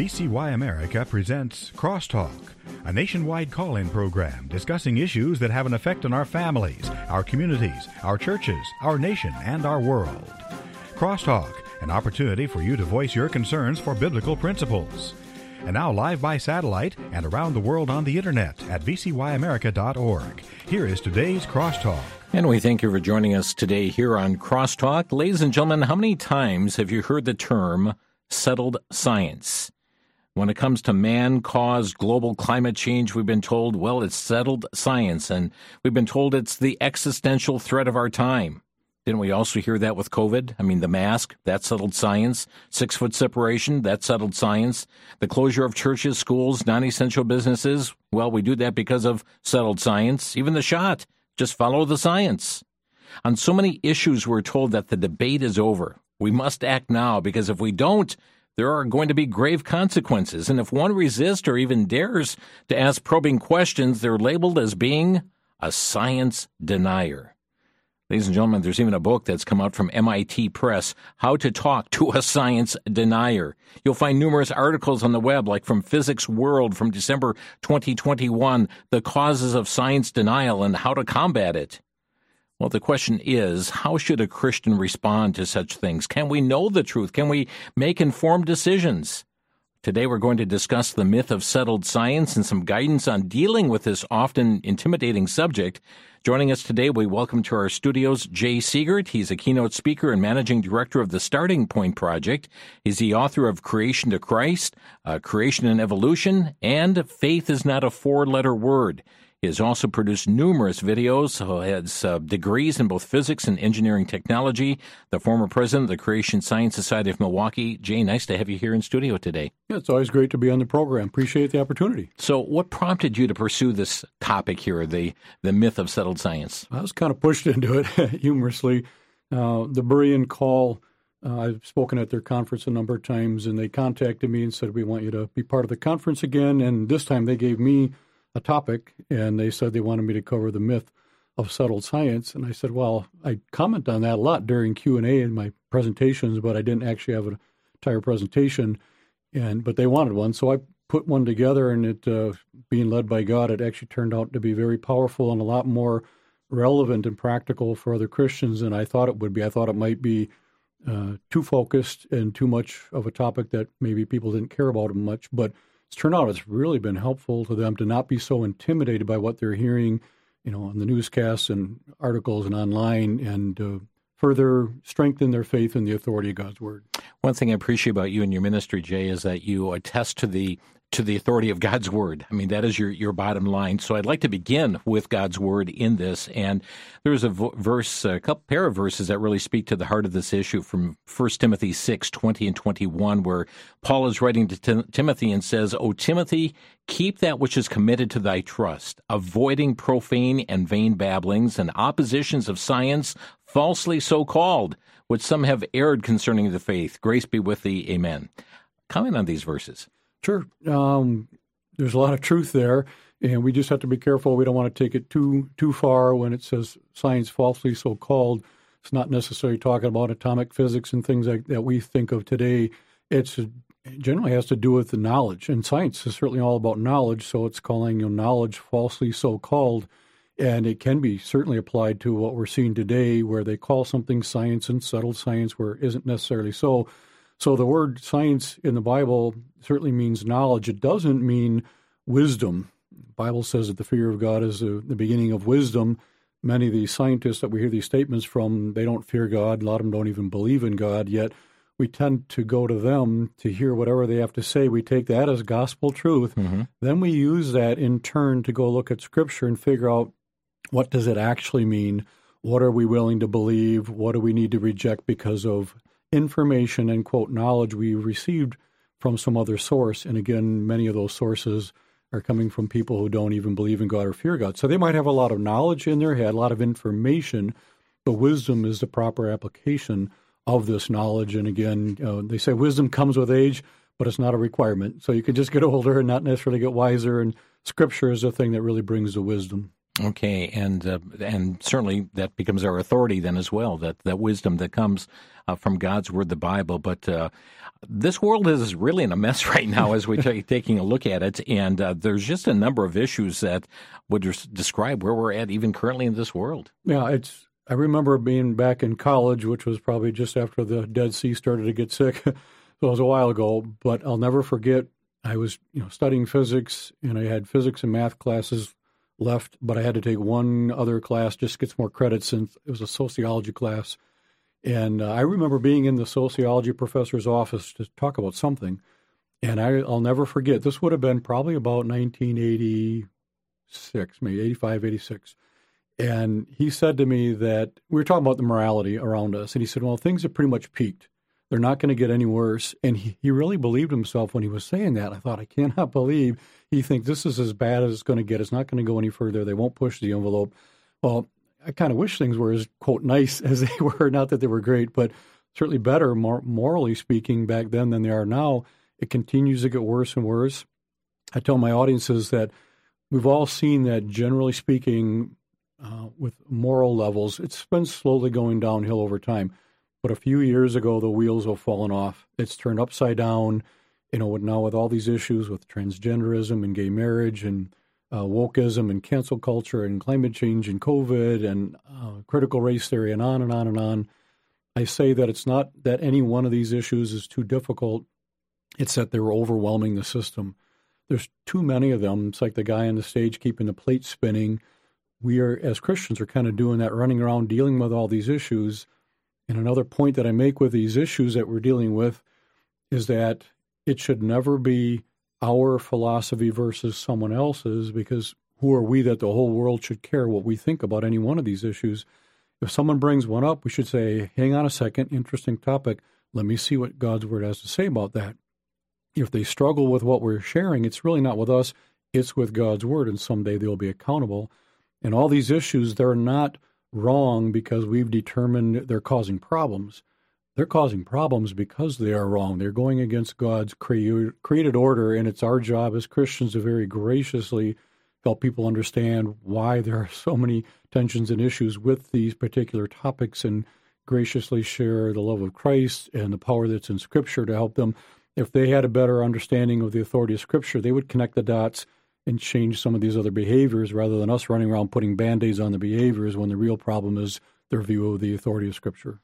VCY America presents Crosstalk, a nationwide call in program discussing issues that have an effect on our families, our communities, our churches, our nation, and our world. Crosstalk, an opportunity for you to voice your concerns for biblical principles. And now, live by satellite and around the world on the internet at vcyamerica.org. Here is today's Crosstalk. And we thank you for joining us today here on Crosstalk. Ladies and gentlemen, how many times have you heard the term settled science? When it comes to man caused global climate change, we've been told, well, it's settled science, and we've been told it's the existential threat of our time. Didn't we also hear that with COVID? I mean, the mask, that settled science. Six foot separation, that settled science. The closure of churches, schools, non essential businesses, well, we do that because of settled science. Even the shot, just follow the science. On so many issues, we're told that the debate is over. We must act now because if we don't, there are going to be grave consequences. And if one resists or even dares to ask probing questions, they're labeled as being a science denier. Ladies and gentlemen, there's even a book that's come out from MIT Press, How to Talk to a Science Denier. You'll find numerous articles on the web, like from Physics World from December 2021, The Causes of Science Denial and How to Combat It. Well, the question is, how should a Christian respond to such things? Can we know the truth? Can we make informed decisions? Today, we're going to discuss the myth of settled science and some guidance on dealing with this often intimidating subject. Joining us today, we welcome to our studios Jay Seegert. He's a keynote speaker and managing director of the Starting Point Project. He's the author of Creation to Christ, uh, Creation and Evolution, and Faith is Not a Four Letter Word. He has also produced numerous videos, has uh, degrees in both physics and engineering technology. The former president of the Creation Science Society of Milwaukee. Jay, nice to have you here in studio today. Yeah, it's always great to be on the program. Appreciate the opportunity. So, what prompted you to pursue this topic here, the, the myth of settled science? I was kind of pushed into it humorously. Uh, the Berean call. Uh, I've spoken at their conference a number of times, and they contacted me and said, We want you to be part of the conference again. And this time they gave me a topic, and they said they wanted me to cover the myth of settled science. And I said, well, I comment on that a lot during Q and A in my presentations, but I didn't actually have an entire presentation. And but they wanted one, so I put one together, and it uh, being led by God, it actually turned out to be very powerful and a lot more relevant and practical for other Christians than I thought it would be. I thought it might be uh, too focused and too much of a topic that maybe people didn't care about much, but it's turned out it's really been helpful to them to not be so intimidated by what they're hearing, you know, on the newscasts and articles and online, and uh, further strengthen their faith in the authority of God's word. One thing I appreciate about you and your ministry, Jay, is that you attest to the to the authority of God's word. I mean, that is your, your bottom line. So I'd like to begin with God's word in this. And there's a verse, a couple pair of verses that really speak to the heart of this issue from 1 Timothy 6, 20 and 21, where Paul is writing to Tim- Timothy and says, O Timothy, keep that which is committed to thy trust, avoiding profane and vain babblings and oppositions of science, falsely so called, which some have erred concerning the faith. Grace be with thee. Amen. Comment on these verses. Sure. Um, there's a lot of truth there, and we just have to be careful. We don't want to take it too too far when it says science falsely so called. It's not necessarily talking about atomic physics and things like that we think of today. It's it generally has to do with the knowledge, and science is certainly all about knowledge. So it's calling you know, knowledge falsely so called, and it can be certainly applied to what we're seeing today, where they call something science and settled science where it isn't necessarily so. So the word science in the Bible certainly means knowledge. It doesn't mean wisdom. The Bible says that the fear of God is the, the beginning of wisdom. Many of these scientists that we hear these statements from, they don't fear God. A lot of them don't even believe in God, yet we tend to go to them to hear whatever they have to say. We take that as gospel truth. Mm-hmm. Then we use that in turn to go look at Scripture and figure out what does it actually mean? What are we willing to believe? What do we need to reject because of information and quote knowledge we've received from some other source. And again, many of those sources are coming from people who don't even believe in God or fear God. So they might have a lot of knowledge in their head, a lot of information, but wisdom is the proper application of this knowledge. And again, uh, they say wisdom comes with age, but it's not a requirement. So you can just get older and not necessarily get wiser. And Scripture is the thing that really brings the wisdom. Okay, and uh, and certainly that becomes our authority then as well. That that wisdom that comes uh, from God's word, the Bible. But uh, this world is really in a mess right now as we're taking a look at it, and uh, there's just a number of issues that would describe where we're at even currently in this world. Yeah, it's. I remember being back in college, which was probably just after the Dead Sea started to get sick. so it was a while ago, but I'll never forget. I was, you know, studying physics, and I had physics and math classes left, but I had to take one other class just to get more credits since it was a sociology class. And uh, I remember being in the sociology professor's office to talk about something. And I, will never forget, this would have been probably about 1986, maybe 85, 86. And he said to me that we were talking about the morality around us. And he said, Well, things have pretty much peaked. They're not going to get any worse. And he, he really believed himself when he was saying that. I thought, I cannot believe he thinks this is as bad as it's going to get. It's not going to go any further. They won't push the envelope. Well, I kind of wish things were as quote nice as they were. Not that they were great, but certainly better, more morally speaking, back then than they are now. It continues to get worse and worse. I tell my audiences that we've all seen that, generally speaking, uh, with moral levels, it's been slowly going downhill over time. But a few years ago, the wheels have fallen off. It's turned upside down. You know, now with all these issues with transgenderism and gay marriage and uh, wokeism and cancel culture and climate change and COVID and uh, critical race theory and on and on and on. I say that it's not that any one of these issues is too difficult, it's that they're overwhelming the system. There's too many of them. It's like the guy on the stage keeping the plate spinning. We are, as Christians, are kind of doing that, running around dealing with all these issues. And another point that I make with these issues that we're dealing with is that it should never be our philosophy versus someone else's because who are we that the whole world should care what we think about any one of these issues? If someone brings one up, we should say, hang on a second, interesting topic. Let me see what God's word has to say about that. If they struggle with what we're sharing, it's really not with us, it's with God's word, and someday they'll be accountable. And all these issues, they're not wrong because we've determined they're causing problems. They're causing problems because they are wrong. They're going against God's created order, and it's our job as Christians to very graciously help people understand why there are so many tensions and issues with these particular topics and graciously share the love of Christ and the power that's in Scripture to help them. If they had a better understanding of the authority of Scripture, they would connect the dots and change some of these other behaviors rather than us running around putting band aids on the behaviors when the real problem is their view of the authority of Scripture.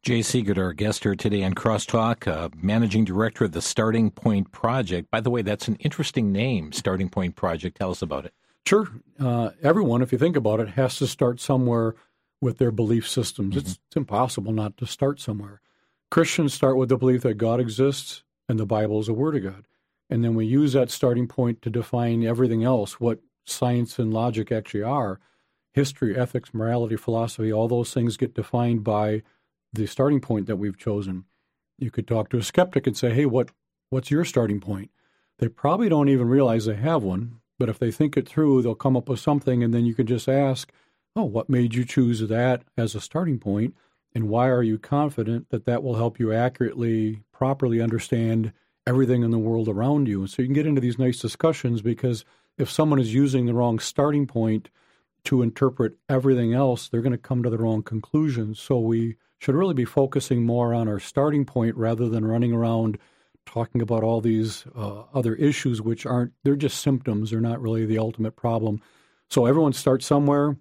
Jay Seegert, our guest here today on Crosstalk, uh, managing director of the Starting Point Project. By the way, that's an interesting name, Starting Point Project. Tell us about it. Sure. Uh, everyone, if you think about it, has to start somewhere with their belief systems. Mm-hmm. It's, it's impossible not to start somewhere. Christians start with the belief that God exists and the Bible is a Word of God. And then we use that starting point to define everything else, what science and logic actually are. History, ethics, morality, philosophy, all those things get defined by the starting point that we've chosen. You could talk to a skeptic and say, "Hey, what what's your starting point?" They probably don't even realize they have one, but if they think it through, they'll come up with something and then you can just ask, "Oh, what made you choose that as a starting point?" And why are you confident that that will help you accurately, properly understand everything in the world around you? And so you can get into these nice discussions because if someone is using the wrong starting point to interpret everything else, they're going to come to the wrong conclusions. So we should really be focusing more on our starting point rather than running around talking about all these uh, other issues, which aren't, they're just symptoms. They're not really the ultimate problem. So everyone starts somewhere.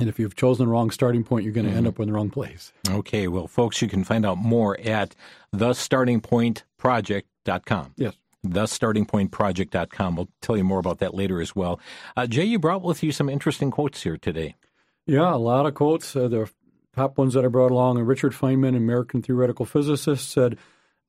And if you've chosen the wrong starting point, you're going to mm-hmm. end up in the wrong place. Okay. Well, folks, you can find out more at thestartingpointproject.com. Yes. Thestartingpointproject.com. We'll tell you more about that later as well. Uh, Jay, you brought with you some interesting quotes here today. Yeah, a lot of quotes. Uh, the top ones that I brought along, and Richard Feynman, American theoretical physicist, said,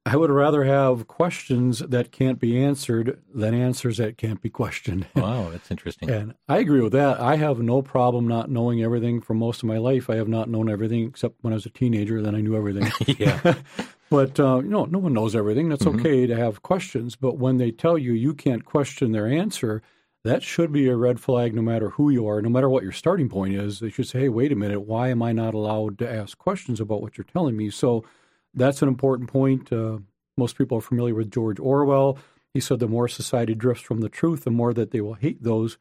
I would rather have questions that can't be answered than answers that can't be questioned. Wow, that's interesting. and I agree with that. I have no problem not knowing everything for most of my life. I have not known everything except when I was a teenager, then I knew everything. yeah. but, uh, you know, no one knows everything. That's mm-hmm. okay to have questions. But when they tell you you can't question their answer, that should be a red flag no matter who you are, no matter what your starting point is. They should say, hey, wait a minute, why am I not allowed to ask questions about what you're telling me? So that's an important point. Uh, most people are familiar with George Orwell. He said the more society drifts from the truth, the more that they will hate those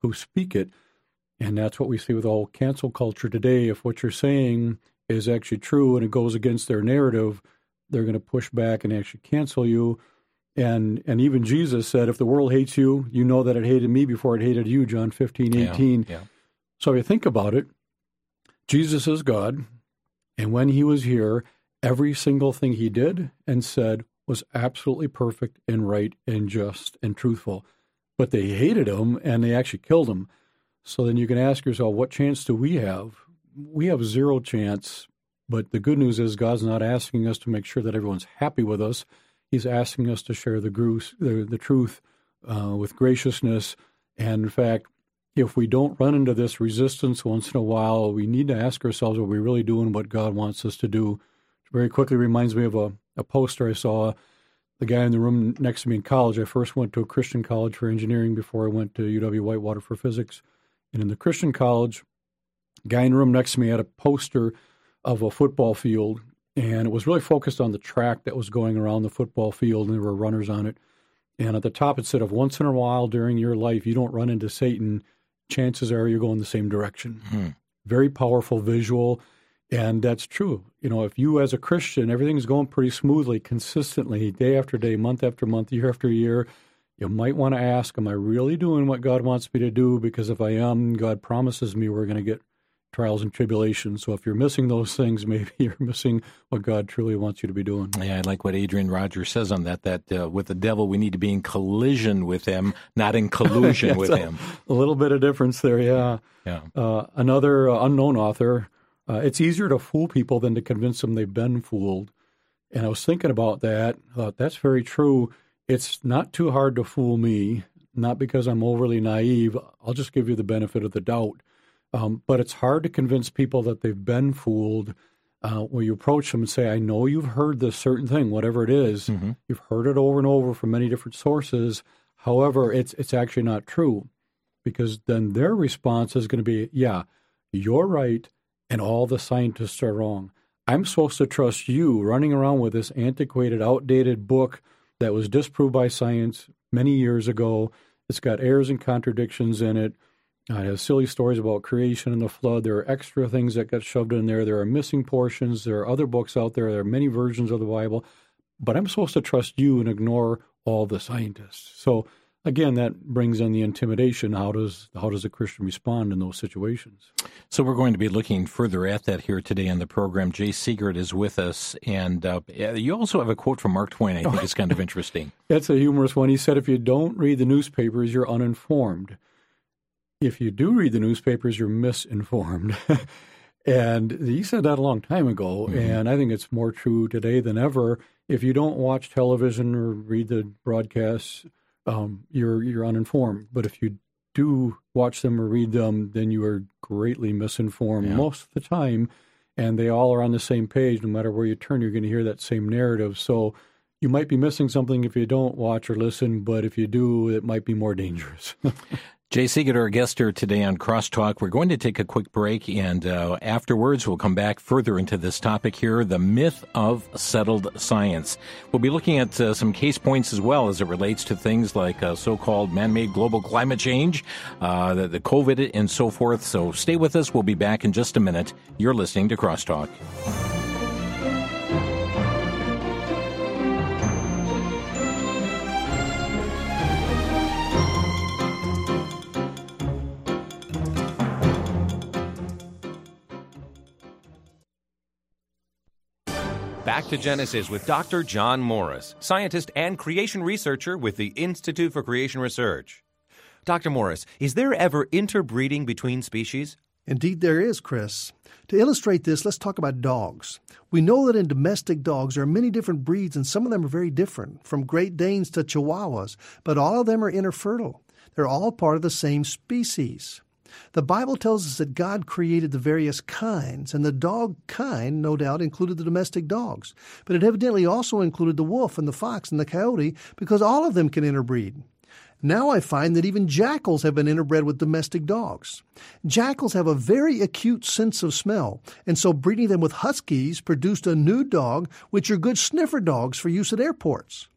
who speak it. And that's what we see with all cancel culture today. If what you're saying is actually true and it goes against their narrative, they're going to push back and actually cancel you. And and even Jesus said, if the world hates you, you know that it hated me before it hated you, John 15, 18. Yeah, yeah. So if you think about it, Jesus is God. And when he was here, every single thing he did and said was absolutely perfect and right and just and truthful. But they hated him and they actually killed him. So then you can ask yourself, what chance do we have? We have zero chance. But the good news is God's not asking us to make sure that everyone's happy with us. He's asking us to share the, the, the truth uh, with graciousness. And in fact, if we don't run into this resistance once in a while, we need to ask ourselves, are we really doing what God wants us to do? Very quickly reminds me of a, a poster I saw. The guy in the room next to me in college, I first went to a Christian college for engineering before I went to UW Whitewater for physics. And in the Christian college, guy in the room next to me had a poster of a football field, and it was really focused on the track that was going around the football field, and there were runners on it. And at the top, it said, "If once in a while during your life you don't run into Satan, chances are you're going the same direction." Hmm. Very powerful visual, and that's true. You know, if you as a Christian, everything's going pretty smoothly, consistently, day after day, month after month, year after year, you might want to ask, Am I really doing what God wants me to do? Because if I am, God promises me we're going to get trials and tribulations. So if you're missing those things, maybe you're missing what God truly wants you to be doing. Yeah, I like what Adrian Rogers says on that. That uh, with the devil, we need to be in collision with him, not in collusion with a, him. A little bit of difference there, yeah. Yeah. Uh, another uh, unknown author. Uh, it's easier to fool people than to convince them they've been fooled. And I was thinking about that. I thought that's very true it's not too hard to fool me, not because I'm overly naive. I'll just give you the benefit of the doubt. Um, but it's hard to convince people that they've been fooled. Uh, when you approach them and say, I know you've heard this certain thing, whatever it is, mm-hmm. you've heard it over and over from many different sources. However, it's it's actually not true, because then their response is going to be, "Yeah, you're right, and all the scientists are wrong." I'm supposed to trust you running around with this antiquated, outdated book that was disproved by science many years ago. It's got errors and contradictions in it. Uh, it has silly stories about creation and the flood. There are extra things that got shoved in there. There are missing portions. There are other books out there. There are many versions of the Bible. But I'm supposed to trust you and ignore all the scientists. So again, that brings in the intimidation. How does how does a Christian respond in those situations? So we're going to be looking further at that here today on the program. Jay Seegert is with us, and uh, you also have a quote from Mark Twain. I think is kind of interesting. That's a humorous one. He said, "If you don't read the newspapers, you're uninformed. If you do read the newspapers, you're misinformed." and he said that a long time ago, mm-hmm. and I think it's more true today than ever. If you don't watch television or read the broadcasts um, you're you're uninformed. But if you do watch them or read them, then you are greatly misinformed yeah. most of the time, and they all are on the same page. No matter where you turn, you're going to hear that same narrative. So you might be missing something if you don't watch or listen, but if you do, it might be more dangerous. Jay Seegert, our guest here today on Crosstalk. We're going to take a quick break, and uh, afterwards, we'll come back further into this topic here the myth of settled science. We'll be looking at uh, some case points as well as it relates to things like uh, so called man made global climate change, uh, the, the COVID, and so forth. So stay with us. We'll be back in just a minute. You're listening to Crosstalk. Back to Genesis with Dr. John Morris, scientist and creation researcher with the Institute for Creation Research. Dr. Morris, is there ever interbreeding between species? Indeed, there is, Chris. To illustrate this, let's talk about dogs. We know that in domestic dogs there are many different breeds, and some of them are very different, from Great Danes to Chihuahuas, but all of them are interfertile. They're all part of the same species. The Bible tells us that God created the various kinds, and the dog kind, no doubt, included the domestic dogs. But it evidently also included the wolf and the fox and the coyote, because all of them can interbreed. Now I find that even jackals have been interbred with domestic dogs. Jackals have a very acute sense of smell, and so breeding them with huskies produced a new dog, which are good sniffer dogs for use at airports.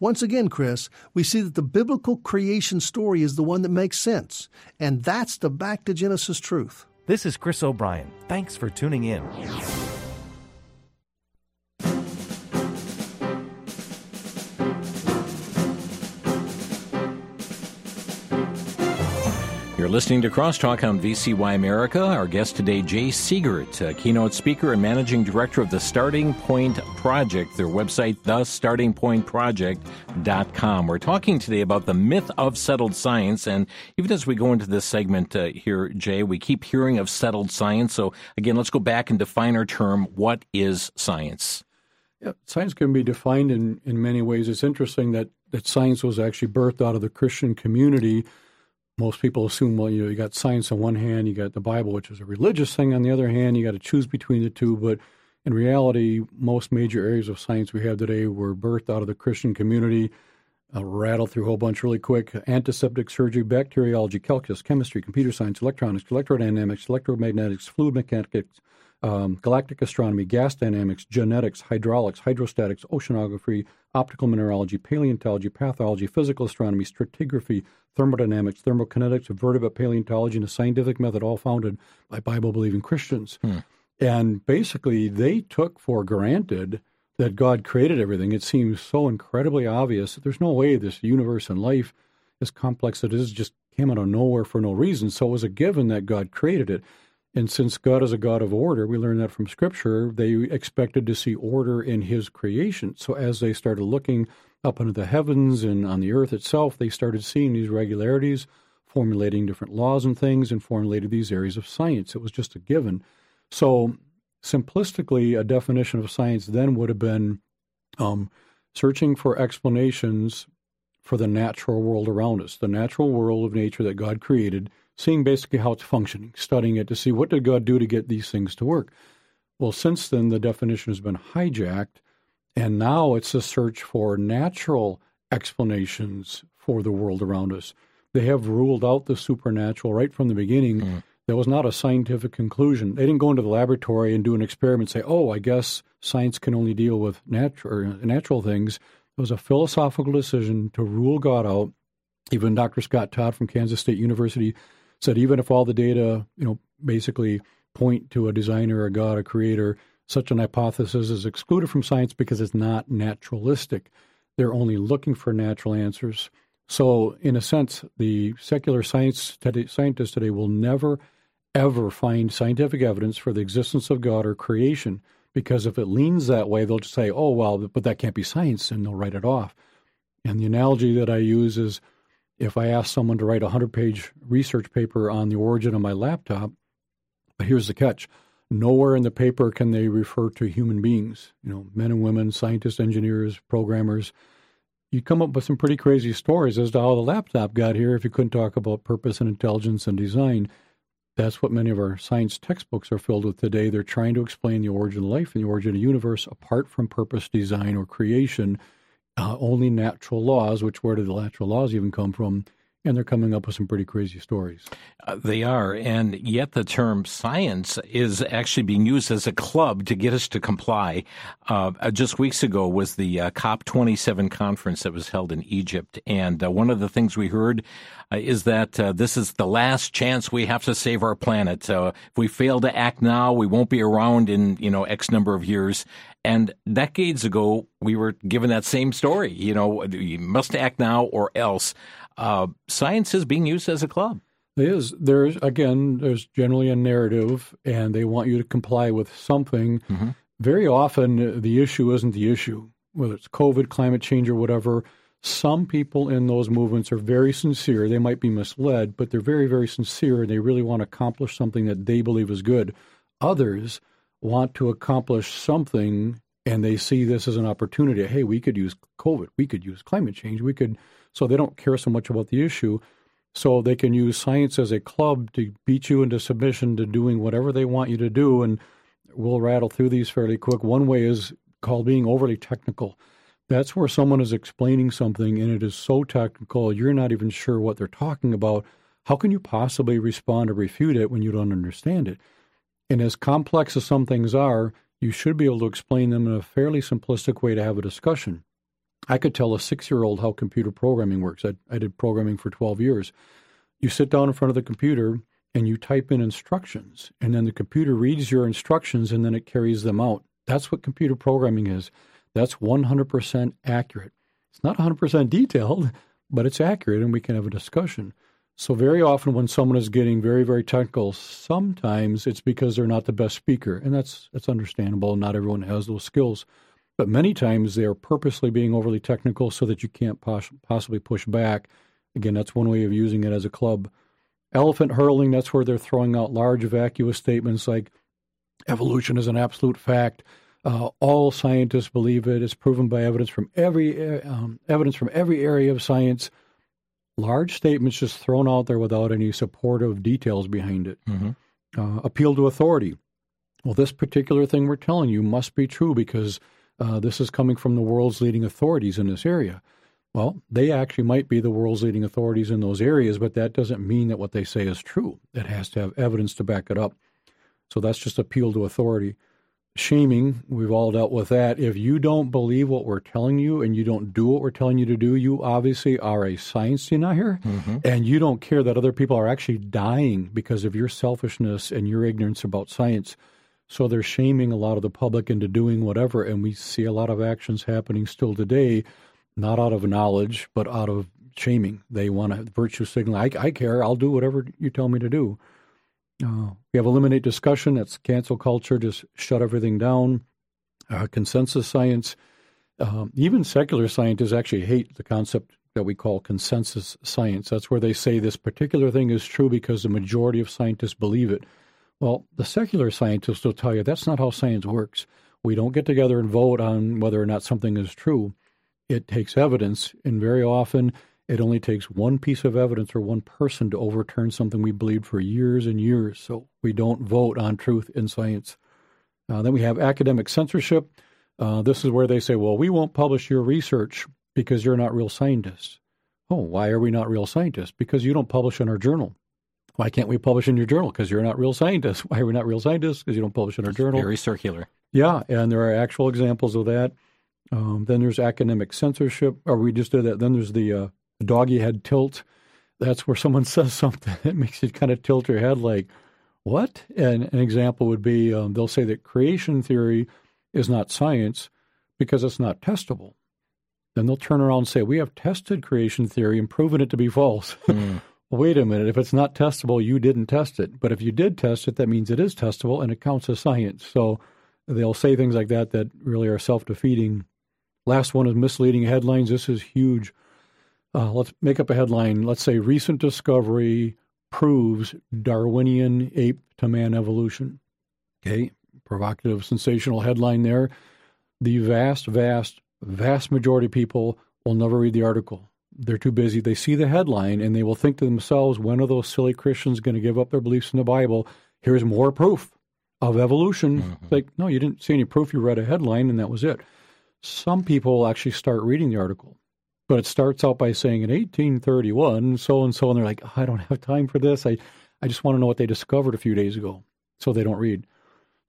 Once again, Chris, we see that the biblical creation story is the one that makes sense, and that's the back to Genesis truth. This is Chris O'Brien. Thanks for tuning in. You're listening to Crosstalk on VCY America. Our guest today, Jay Seegert, keynote speaker and managing director of the Starting Point Project, their website, thestartingpointproject.com. We're talking today about the myth of settled science. And even as we go into this segment uh, here, Jay, we keep hearing of settled science. So again, let's go back and define our term. What is science? Yeah, science can be defined in, in many ways. It's interesting that, that science was actually birthed out of the Christian community most people assume, well, you know, you got science on one hand, you got the Bible, which is a religious thing on the other hand, you got to choose between the two. But in reality, most major areas of science we have today were birthed out of the Christian community. I'll rattle through a whole bunch really quick. Antiseptic surgery, bacteriology, calculus, chemistry, computer science, electronics, electrodynamics, electromagnetics, fluid mechanics, um, galactic astronomy, gas dynamics, genetics, hydraulics, hydrostatics, oceanography, optical mineralogy, paleontology, pathology, physical astronomy, stratigraphy, thermodynamics, thermokinetics, vertebrate paleontology, and a scientific method, all founded by Bible believing Christians. Hmm. And basically, they took for granted that God created everything. It seems so incredibly obvious that there's no way this universe and life, as complex as it is, just came out of nowhere for no reason. So it was a given that God created it. And since God is a God of order, we learn that from Scripture, they expected to see order in His creation. So as they started looking up into the heavens and on the earth itself, they started seeing these regularities, formulating different laws and things, and formulated these areas of science. It was just a given. So, simplistically, a definition of science then would have been um, searching for explanations for the natural world around us, the natural world of nature that God created seeing basically how it's functioning, studying it to see what did God do to get these things to work. Well, since then, the definition has been hijacked, and now it's a search for natural explanations for the world around us. They have ruled out the supernatural right from the beginning. Mm. There was not a scientific conclusion. They didn't go into the laboratory and do an experiment and say, oh, I guess science can only deal with natural, uh, natural things. It was a philosophical decision to rule God out. Even Dr. Scott Todd from Kansas State University said even if all the data, you know, basically point to a designer, a god, a creator, such an hypothesis is excluded from science because it's not naturalistic. They're only looking for natural answers. So, in a sense, the secular science scientists today will never, ever find scientific evidence for the existence of God or creation because if it leans that way, they'll just say, oh, well, but that can't be science, and they'll write it off. And the analogy that I use is if I ask someone to write a 100 page research paper on the origin of my laptop, but here's the catch nowhere in the paper can they refer to human beings, you know, men and women, scientists, engineers, programmers. You come up with some pretty crazy stories as to how the laptop got here if you couldn't talk about purpose and intelligence and design. That's what many of our science textbooks are filled with today. They're trying to explain the origin of life and the origin of the universe apart from purpose, design, or creation uh, only natural laws, which where did the natural laws even come from? And they're coming up with some pretty crazy stories. Uh, they are, and yet the term science is actually being used as a club to get us to comply. Uh, uh just weeks ago was the uh, COP27 conference that was held in Egypt, and uh, one of the things we heard uh, is that this is the last chance we have to save our planet. if we fail to act now, we won't be around in you know X number of years, and decades ago, we were given that same story. You know, you must act now or else. Uh, science is being used as a club. It is. There's again, there's generally a narrative, and they want you to comply with something. Mm-hmm. Very often, the issue isn't the issue, whether it's COVID, climate change, or whatever. Some people in those movements are very sincere. They might be misled, but they're very, very sincere, and they really want to accomplish something that they believe is good. Others want to accomplish something and they see this as an opportunity. Hey, we could use COVID, we could use climate change, we could. So they don't care so much about the issue. So they can use science as a club to beat you into submission to doing whatever they want you to do. And we'll rattle through these fairly quick. One way is called being overly technical. That's where someone is explaining something and it is so technical, you're not even sure what they're talking about. How can you possibly respond or refute it when you don't understand it? And as complex as some things are, you should be able to explain them in a fairly simplistic way to have a discussion. I could tell a six year old how computer programming works. I, I did programming for 12 years. You sit down in front of the computer and you type in instructions, and then the computer reads your instructions and then it carries them out. That's what computer programming is. That's 100% accurate. It's not 100% detailed, but it's accurate, and we can have a discussion. So, very often when someone is getting very, very technical, sometimes it's because they're not the best speaker, and that's, that's understandable. Not everyone has those skills. But many times they are purposely being overly technical so that you can't pos- possibly push back. Again, that's one way of using it as a club. Elephant hurling, that's where they're throwing out large vacuous statements like evolution is an absolute fact. Uh, all scientists believe it. It's proven by evidence from every um, evidence from every area of science. Large statements just thrown out there without any supportive details behind it. Mm-hmm. Uh, appeal to authority. Well, this particular thing we're telling you must be true because uh, this is coming from the world's leading authorities in this area. Well, they actually might be the world's leading authorities in those areas, but that doesn't mean that what they say is true. It has to have evidence to back it up. So that's just appeal to authority. Shaming, we've all dealt with that. If you don't believe what we're telling you and you don't do what we're telling you to do, you obviously are a science denier mm-hmm. and you don't care that other people are actually dying because of your selfishness and your ignorance about science. So they're shaming a lot of the public into doing whatever. And we see a lot of actions happening still today, not out of knowledge, but out of shaming. They want to virtue signal. I, I care. I'll do whatever you tell me to do. Uh, we have eliminate discussion. That's cancel culture. Just shut everything down. Uh, consensus science. Um, even secular scientists actually hate the concept that we call consensus science. That's where they say this particular thing is true because the majority of scientists believe it. Well, the secular scientists will tell you that's not how science works. We don't get together and vote on whether or not something is true. It takes evidence, and very often it only takes one piece of evidence or one person to overturn something we believed for years and years. So we don't vote on truth in science. Uh, then we have academic censorship. Uh, this is where they say, well, we won't publish your research because you're not real scientists. Oh, why are we not real scientists? Because you don't publish in our journal. Why can't we publish in your journal? Because you're not real scientists. Why are we not real scientists? Because you don't publish in our journal. Very circular. Yeah, and there are actual examples of that. Um, then there's academic censorship, or we just did that. Then there's the uh, doggy head tilt. That's where someone says something that makes you kind of tilt your head, like, what? And an example would be um, they'll say that creation theory is not science because it's not testable. Then they'll turn around and say, we have tested creation theory and proven it to be false. Mm wait a minute, if it's not testable, you didn't test it. But if you did test it, that means it is testable and it counts as science. So they'll say things like that that really are self defeating. Last one is misleading headlines. This is huge. Uh, let's make up a headline. Let's say recent discovery proves Darwinian ape to man evolution. Okay, provocative, sensational headline there. The vast, vast, vast majority of people will never read the article they're too busy. They see the headline and they will think to themselves, when are those silly Christians going to give up their beliefs in the Bible? Here's more proof of evolution. Mm-hmm. Like, no, you didn't see any proof. You read a headline and that was it. Some people will actually start reading the article, but it starts out by saying in 1831, so and so, and they're like, oh, I don't have time for this. I, I just want to know what they discovered a few days ago. So they don't read.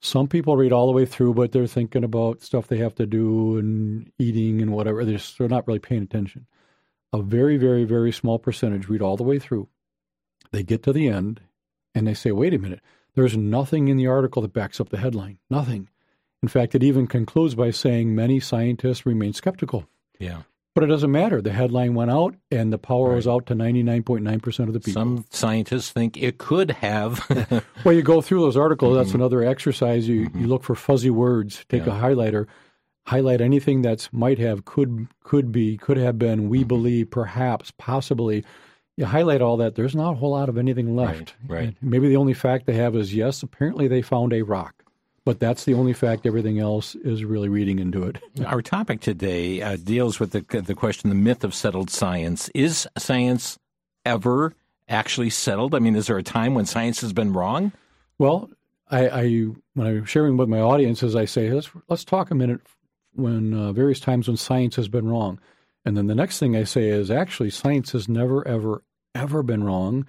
Some people read all the way through, but they're thinking about stuff they have to do and eating and whatever. They're, just, they're not really paying attention a very, very, very small percentage read all the way through. They get to the end and they say, wait a minute, there's nothing in the article that backs up the headline. Nothing. In fact, it even concludes by saying many scientists remain skeptical. Yeah. But it doesn't matter. The headline went out, and the power right. was out to 99.9% of the people. Some scientists think it could have. well, you go through those articles. That's mm-hmm. another exercise. You, mm-hmm. you look for fuzzy words, take yeah. a highlighter, highlight anything that's might have, could could be, could have been, we mm-hmm. believe, perhaps, possibly. You highlight all that. There's not a whole lot of anything left. Right. right. maybe the only fact they have is yes, apparently they found a rock. But that's the only fact. Everything else is really reading into it. Our topic today uh, deals with the the question, the myth of settled science. Is science ever actually settled? I mean, is there a time when science has been wrong? Well, I, I when I'm sharing with my audiences, I say let's let's talk a minute when uh, various times when science has been wrong. And then the next thing I say is actually science has never, ever, ever been wrong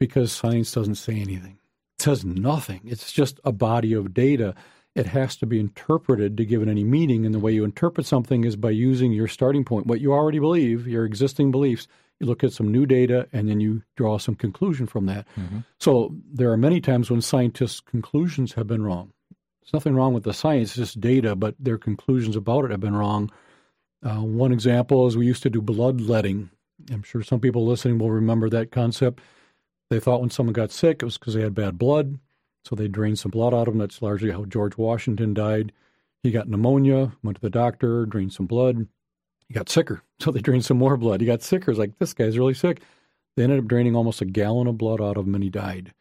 because science doesn't say anything. It says nothing. It's just a body of data. it has to be interpreted to give it any meaning. And the way you interpret something is by using your starting point, what you already believe, your existing beliefs. You look at some new data and then you draw some conclusion from that. Mm-hmm. So there are many times when scientists' conclusions have been wrong. There's nothing wrong with the science, it's just data, but their conclusions about it have been wrong. Uh, one example is we used to do bloodletting. I'm sure some people listening will remember that concept. They thought when someone got sick, it was because they had bad blood. So they drained some blood out of them. That's largely how George Washington died. He got pneumonia, went to the doctor, drained some blood. He got sicker. So they drained some more blood. He got sicker. It's like, this guy's really sick. They ended up draining almost a gallon of blood out of him and he died.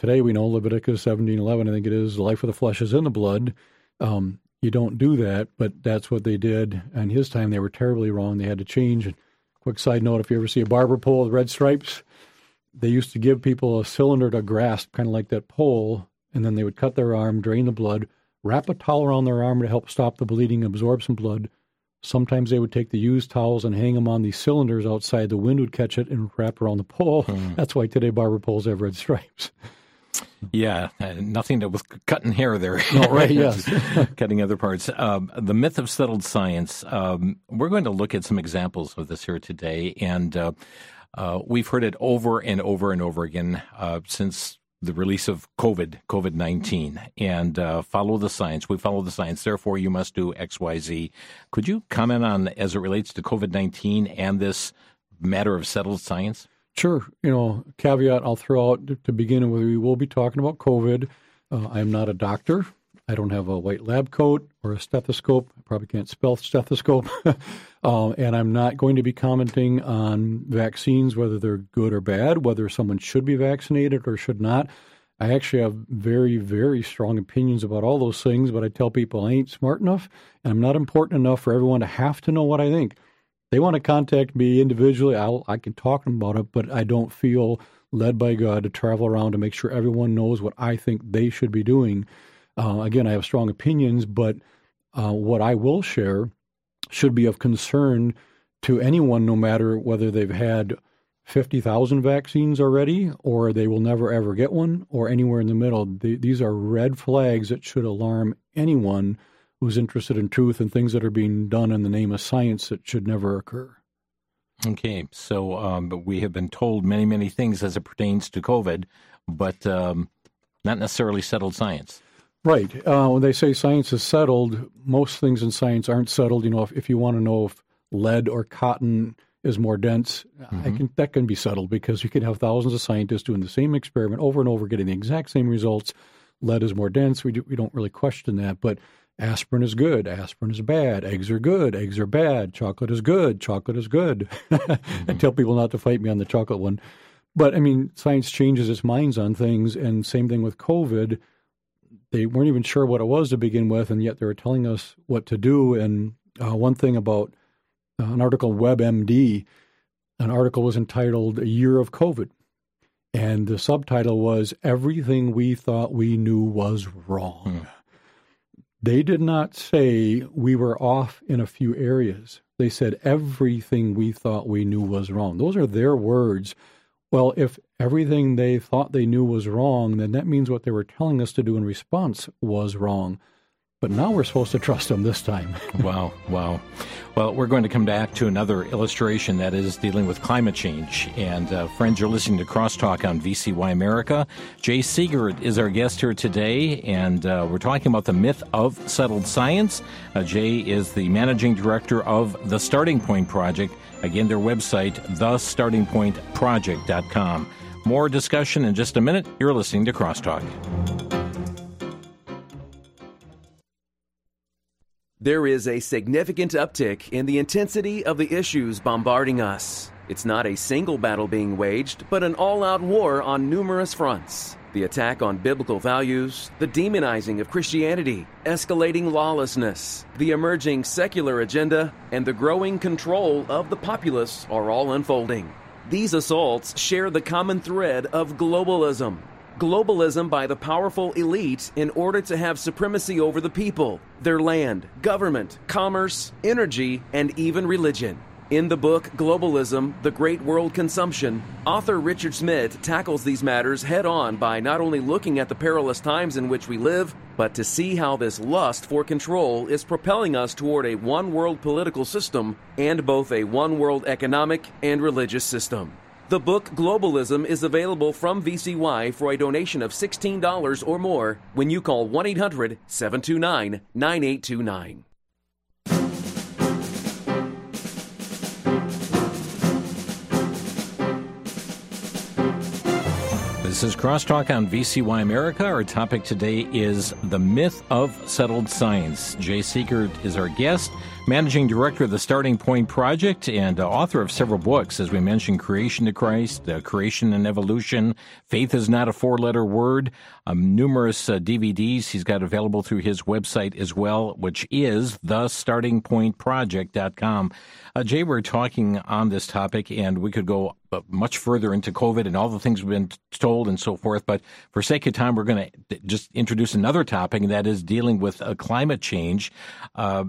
Today we know Leviticus 17:11, I think it is, the life of the flesh is in the blood. Um, you don't do that, but that's what they did. And his time, they were terribly wrong. They had to change. And quick side note: if you ever see a barber pole with red stripes, they used to give people a cylinder to grasp, kind of like that pole, and then they would cut their arm, drain the blood, wrap a towel around their arm to help stop the bleeding, absorb some blood. Sometimes they would take the used towels and hang them on these cylinders outside. The wind would catch it and wrap around the pole. Hmm. That's why today barber poles have red stripes. Yeah, nothing to with cutting hair there. No, right, yes. cutting other parts. Um, the myth of settled science. Um, we're going to look at some examples of this here today. And uh, uh, we've heard it over and over and over again uh, since the release of COVID, COVID 19, and uh, follow the science. We follow the science, therefore, you must do X, Y, Z. Could you comment on, as it relates to COVID 19 and this matter of settled science? Sure. You know, caveat I'll throw out to begin with we will be talking about COVID. Uh, I'm not a doctor. I don't have a white lab coat or a stethoscope. I probably can't spell stethoscope. um, and I'm not going to be commenting on vaccines, whether they're good or bad, whether someone should be vaccinated or should not. I actually have very, very strong opinions about all those things, but I tell people I ain't smart enough and I'm not important enough for everyone to have to know what I think. They want to contact me individually. I'll, I can talk to them about it, but I don't feel led by God to travel around to make sure everyone knows what I think they should be doing. Uh, again, I have strong opinions, but uh, what I will share should be of concern to anyone, no matter whether they've had 50,000 vaccines already or they will never ever get one or anywhere in the middle. The, these are red flags that should alarm anyone who's interested in truth and things that are being done in the name of science that should never occur. Okay, so um, we have been told many, many things as it pertains to COVID, but um, not necessarily settled science. Right. Uh, when they say science is settled, most things in science aren't settled. You know, if, if you want to know if lead or cotton is more dense, mm-hmm. can, that can be settled because you can have thousands of scientists doing the same experiment over and over, getting the exact same results. Lead is more dense. We, do, we don't really question that. But aspirin is good, aspirin is bad, eggs are good, eggs are bad, chocolate is good, chocolate is good. mm-hmm. I tell people not to fight me on the chocolate one. But I mean, science changes its minds on things, and same thing with COVID they weren't even sure what it was to begin with, and yet they were telling us what to do. And uh, one thing about uh, an article WebMD, an article was entitled "A Year of COVID," and the subtitle was "Everything We Thought We Knew Was Wrong." Hmm. They did not say we were off in a few areas. They said everything we thought we knew was wrong. Those are their words. Well, if everything they thought they knew was wrong, then that means what they were telling us to do in response was wrong. But now we're supposed to trust them this time. wow, wow. Well, we're going to come back to another illustration that is dealing with climate change. And uh, friends, you're listening to Crosstalk on VCY America. Jay Seegert is our guest here today, and uh, we're talking about the myth of settled science. Uh, Jay is the managing director of the Starting Point Project. Again, their website, thestartingpointproject.com. More discussion in just a minute. You're listening to Crosstalk. There is a significant uptick in the intensity of the issues bombarding us. It's not a single battle being waged, but an all out war on numerous fronts. The attack on biblical values, the demonizing of Christianity, escalating lawlessness, the emerging secular agenda, and the growing control of the populace are all unfolding. These assaults share the common thread of globalism, globalism by the powerful elite in order to have supremacy over the people, their land, government, commerce, energy, and even religion. In the book Globalism The Great World Consumption, author Richard Smith tackles these matters head on by not only looking at the perilous times in which we live, but to see how this lust for control is propelling us toward a one world political system and both a one world economic and religious system. The book Globalism is available from VCY for a donation of $16 or more when you call 1 800 729 9829. This is Crosstalk on VCY America. Our topic today is the myth of settled science. Jay Seegert is our guest, managing director of the Starting Point Project and uh, author of several books, as we mentioned, Creation to Christ, uh, Creation and Evolution, Faith is Not a Four Letter Word, um, numerous uh, DVDs he's got available through his website as well, which is thestartingpointproject.com. Uh, Jay, we're talking on this topic, and we could go uh, much further into COVID and all the things we've been told and so forth. But for sake of time, we're going to just introduce another topic, and that is dealing with uh, climate change. Uh,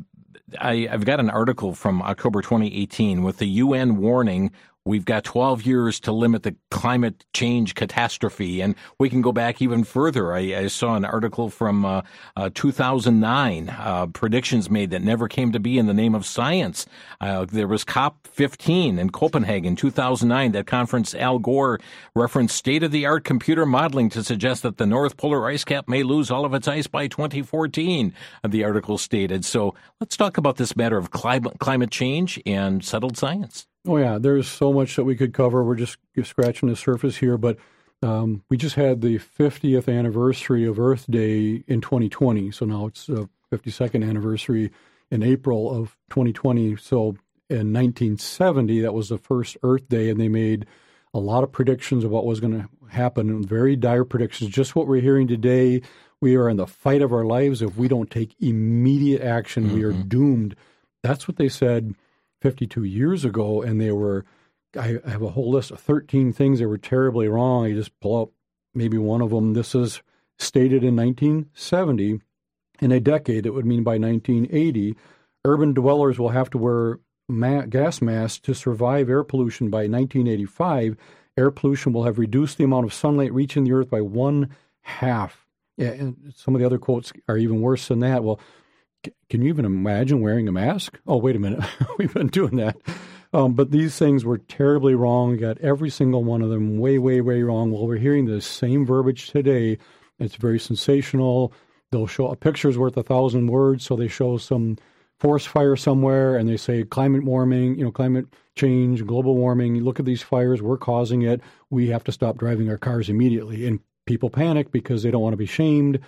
I, have got an article from October 2018 with the UN warning We've got 12 years to limit the climate change catastrophe, and we can go back even further. I, I saw an article from uh, uh, 2009, uh, predictions made that never came to be in the name of science. Uh, there was COP15 in Copenhagen, 2009. That conference, Al Gore referenced state of the art computer modeling to suggest that the North Polar ice cap may lose all of its ice by 2014, the article stated. So let's talk about this matter of climate, climate change and settled science. Oh yeah, there's so much that we could cover. We're just scratching the surface here, but um, we just had the 50th anniversary of Earth Day in 2020. So now it's the 52nd anniversary in April of 2020. So in 1970, that was the first Earth Day, and they made a lot of predictions of what was going to happen, very dire predictions. Just what we're hearing today. We are in the fight of our lives. If we don't take immediate action, mm-hmm. we are mm-hmm. doomed. That's what they said 52 years ago, and they were. I have a whole list of 13 things that were terribly wrong. I just pull out maybe one of them. This is stated in 1970. In a decade, it would mean by 1980, urban dwellers will have to wear ma- gas masks to survive air pollution. By 1985, air pollution will have reduced the amount of sunlight reaching the earth by one half. Yeah, and some of the other quotes are even worse than that. Well, can you even imagine wearing a mask? Oh, wait a minute. We've been doing that. Um, but these things were terribly wrong. We got every single one of them way, way, way wrong. Well, we're hearing the same verbiage today. It's very sensational. They'll show a picture's worth a thousand words. So they show some forest fire somewhere and they say climate warming, you know, climate change, global warming. Look at these fires, we're causing it. We have to stop driving our cars immediately. And people panic because they don't want to be shamed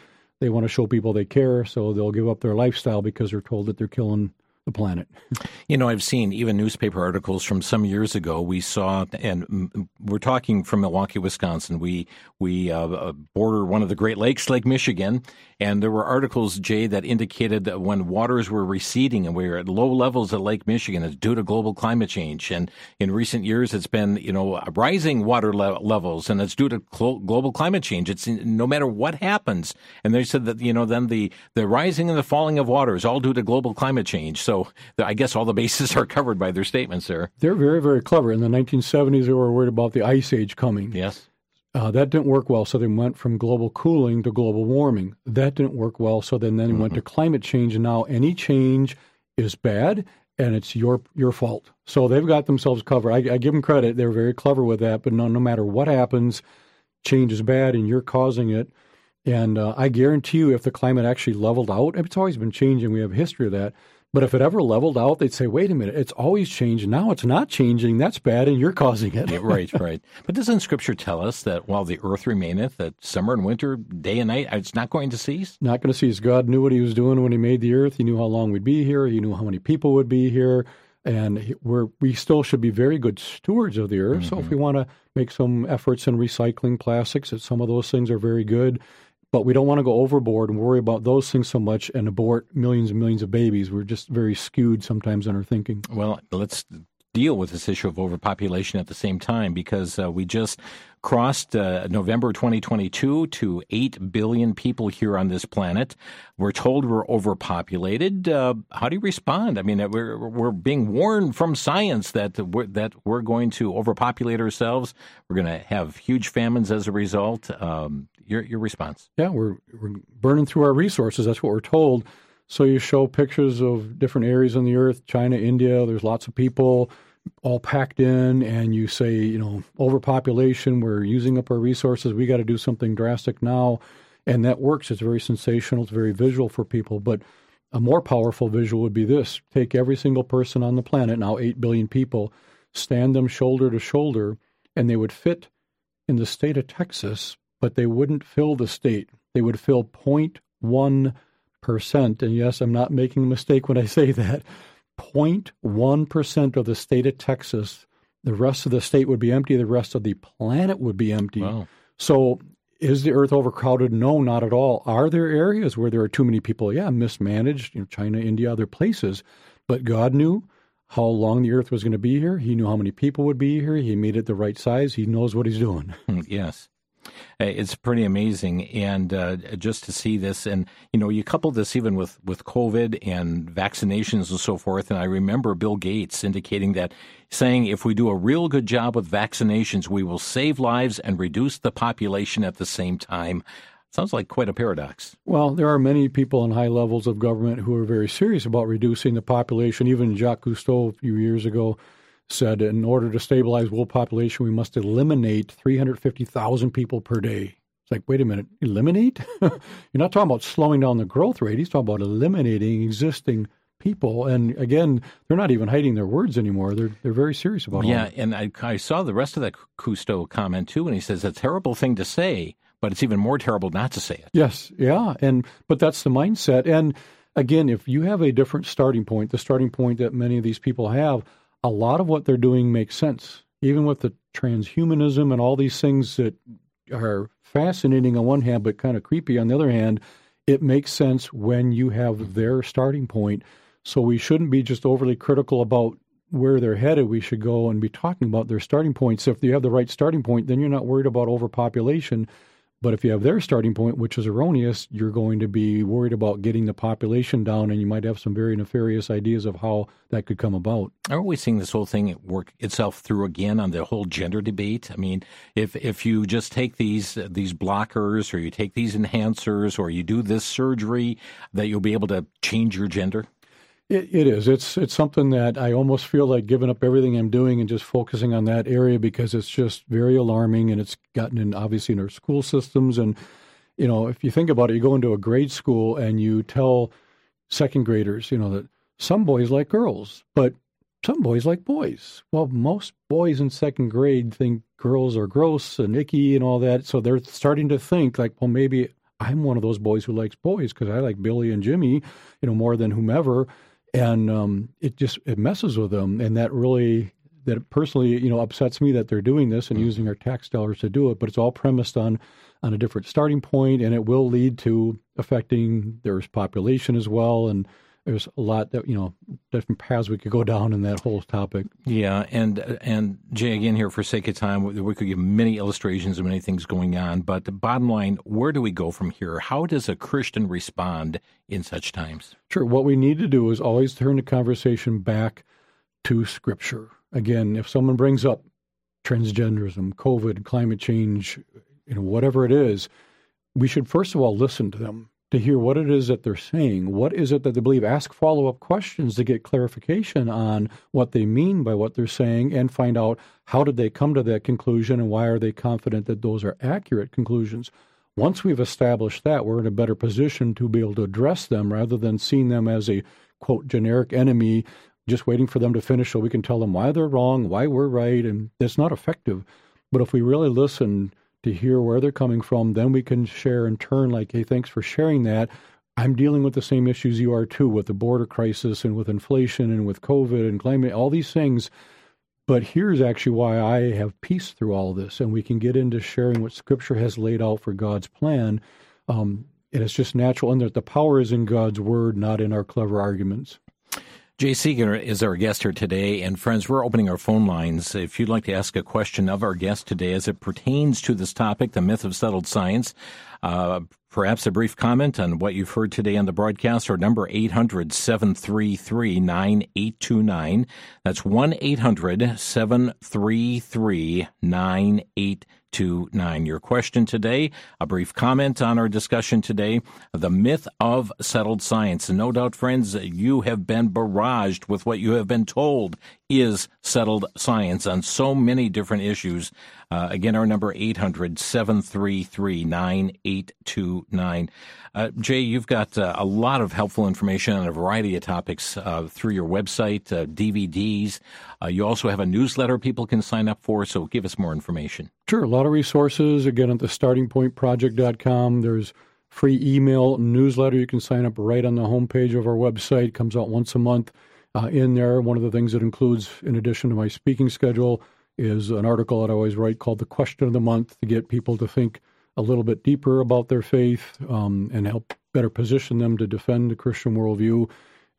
they want to show people they care, so they'll give up their lifestyle because they're told that they're killing the planet. you know, I've seen even newspaper articles from some years ago. We saw, and we're talking from Milwaukee, Wisconsin. We we uh, uh, border one of the Great Lakes, Lake Michigan, and there were articles, Jay, that indicated that when waters were receding and we were at low levels at Lake Michigan, it's due to global climate change. And in recent years, it's been you know rising water le- levels, and it's due to cl- global climate change. It's no matter what happens, and they said that you know then the the rising and the falling of water is all due to global climate change. So so I guess all the bases are covered by their statements there. They're very, very clever. In the 1970s, they were worried about the ice age coming. Yes. Uh, that didn't work well, so they went from global cooling to global warming. That didn't work well, so then, then they mm-hmm. went to climate change. And now any change is bad, and it's your your fault. So they've got themselves covered. I, I give them credit; they're very clever with that. But no, no matter what happens, change is bad, and you're causing it. And uh, I guarantee you, if the climate actually leveled out, it's always been changing. We have a history of that. But if it ever leveled out, they'd say, wait a minute, it's always changed. Now it's not changing. That's bad, and you're causing it. right, right. But doesn't Scripture tell us that while the earth remaineth, that summer and winter, day and night, it's not going to cease? Not going to cease. God knew what he was doing when he made the earth. He knew how long we'd be here. He knew how many people would be here. And we're, we still should be very good stewards of the earth. Mm-hmm. So if mm-hmm. we want to make some efforts in recycling plastics, that some of those things are very good but we don't want to go overboard and worry about those things so much and abort millions and millions of babies. We're just very skewed sometimes in our thinking. Well, let's deal with this issue of overpopulation at the same time because uh, we just crossed uh, November 2022 to 8 billion people here on this planet. We're told we're overpopulated. Uh, how do you respond? I mean, we're, we're being warned from science that we're, that we're going to overpopulate ourselves. We're going to have huge famines as a result. Um, your, your response? Yeah, we're, we're burning through our resources. That's what we're told. So you show pictures of different areas on the earth, China, India, there's lots of people all packed in and you say, you know, overpopulation, we're using up our resources, we got to do something drastic now. And that works. It's very sensational, it's very visual for people. But a more powerful visual would be this take every single person on the planet, now 8 billion people, stand them shoulder to shoulder, and they would fit in the state of Texas, but they wouldn't fill the state. They would fill 0.1%. And yes, I'm not making a mistake when I say that. 0.1% of the state of Texas. The rest of the state would be empty. The rest of the planet would be empty. Wow. So, is the earth overcrowded? No, not at all. Are there areas where there are too many people? Yeah, mismanaged, you know, China, India, other places. But God knew how long the earth was going to be here. He knew how many people would be here. He made it the right size. He knows what he's doing. yes. Uh, it's pretty amazing, and uh, just to see this, and you know, you couple this even with with COVID and vaccinations and so forth. And I remember Bill Gates indicating that, saying if we do a real good job with vaccinations, we will save lives and reduce the population at the same time. Sounds like quite a paradox. Well, there are many people in high levels of government who are very serious about reducing the population. Even Jacques Cousteau a few years ago said in order to stabilize world population, we must eliminate 350,000 people per day. It's like, wait a minute, eliminate? You're not talking about slowing down the growth rate. He's talking about eliminating existing people. And again, they're not even hiding their words anymore. They're they're very serious about it. Yeah, and I, I saw the rest of that Cousteau comment too, and he says a terrible thing to say, but it's even more terrible not to say it. Yes, yeah, and but that's the mindset. And again, if you have a different starting point, the starting point that many of these people have, a lot of what they're doing makes sense, even with the transhumanism and all these things that are fascinating on one hand, but kind of creepy on the other hand. It makes sense when you have their starting point. So we shouldn't be just overly critical about where they're headed. We should go and be talking about their starting points. If you have the right starting point, then you're not worried about overpopulation but if you have their starting point, which is erroneous, you're going to be worried about getting the population down, and you might have some very nefarious ideas of how that could come about. Aren't we seeing this whole thing work itself through again on the whole gender debate? I mean, if if you just take these these blockers, or you take these enhancers, or you do this surgery, that you'll be able to change your gender. It, it is. It's it's something that I almost feel like giving up everything I'm doing and just focusing on that area because it's just very alarming and it's gotten in obviously in our school systems and you know if you think about it, you go into a grade school and you tell second graders, you know that some boys like girls, but some boys like boys. Well, most boys in second grade think girls are gross and icky and all that, so they're starting to think like, well, maybe I'm one of those boys who likes boys because I like Billy and Jimmy, you know, more than whomever and um, it just it messes with them, and that really that personally you know upsets me that they're doing this and mm-hmm. using our tax dollars to do it. But it's all premised on on a different starting point, and it will lead to affecting their population as well, and there's a lot that you know different paths we could go down in that whole topic. Yeah, and and Jay, again here for sake of time, we could give many illustrations of many things going on. But the bottom line, where do we go from here? How does a Christian respond in such times? Sure. What we need to do is always turn the conversation back to Scripture. Again, if someone brings up transgenderism, COVID, climate change, you know, whatever it is, we should first of all listen to them to hear what it is that they're saying. What is it that they believe? Ask follow up questions to get clarification on what they mean by what they're saying and find out how did they come to that conclusion and why are they confident that those are accurate conclusions. Once we've established that, we're in a better position to be able to address them rather than seeing them as a quote generic enemy, just waiting for them to finish so we can tell them why they're wrong, why we're right, and it's not effective. But if we really listen, to hear where they're coming from. Then we can share in turn, like, hey, thanks for sharing that. I'm dealing with the same issues you are too, with the border crisis and with inflation and with COVID and climate, all these things. But here's actually why I have peace through all this, and we can get into sharing what Scripture has laid out for God's plan. Um, and it's just natural, and that the power is in God's word, not in our clever arguments. Jay Seegert is our guest here today. And friends, we're opening our phone lines. If you'd like to ask a question of our guest today as it pertains to this topic, the myth of settled science, uh, perhaps a brief comment on what you've heard today on the broadcast, or number 800 733 9829. That's 1 800 733 9829 nine. Your question today, a brief comment on our discussion today, the myth of settled science. No doubt, friends, you have been barraged with what you have been told is settled science on so many different issues. Uh, again, our number 800 733 9829. Uh, Jay, you've got uh, a lot of helpful information on a variety of topics uh, through your website, uh, DVDs. Uh, you also have a newsletter people can sign up for, so give us more information. Sure, a lot of resources. Again, at the startingpointproject.com, there's free email newsletter. You can sign up right on the homepage of our website. It comes out once a month. Uh, in there, one of the things that includes, in addition to my speaking schedule, is an article that I always write called The Question of the Month to get people to think a little bit deeper about their faith um, and help better position them to defend the Christian worldview.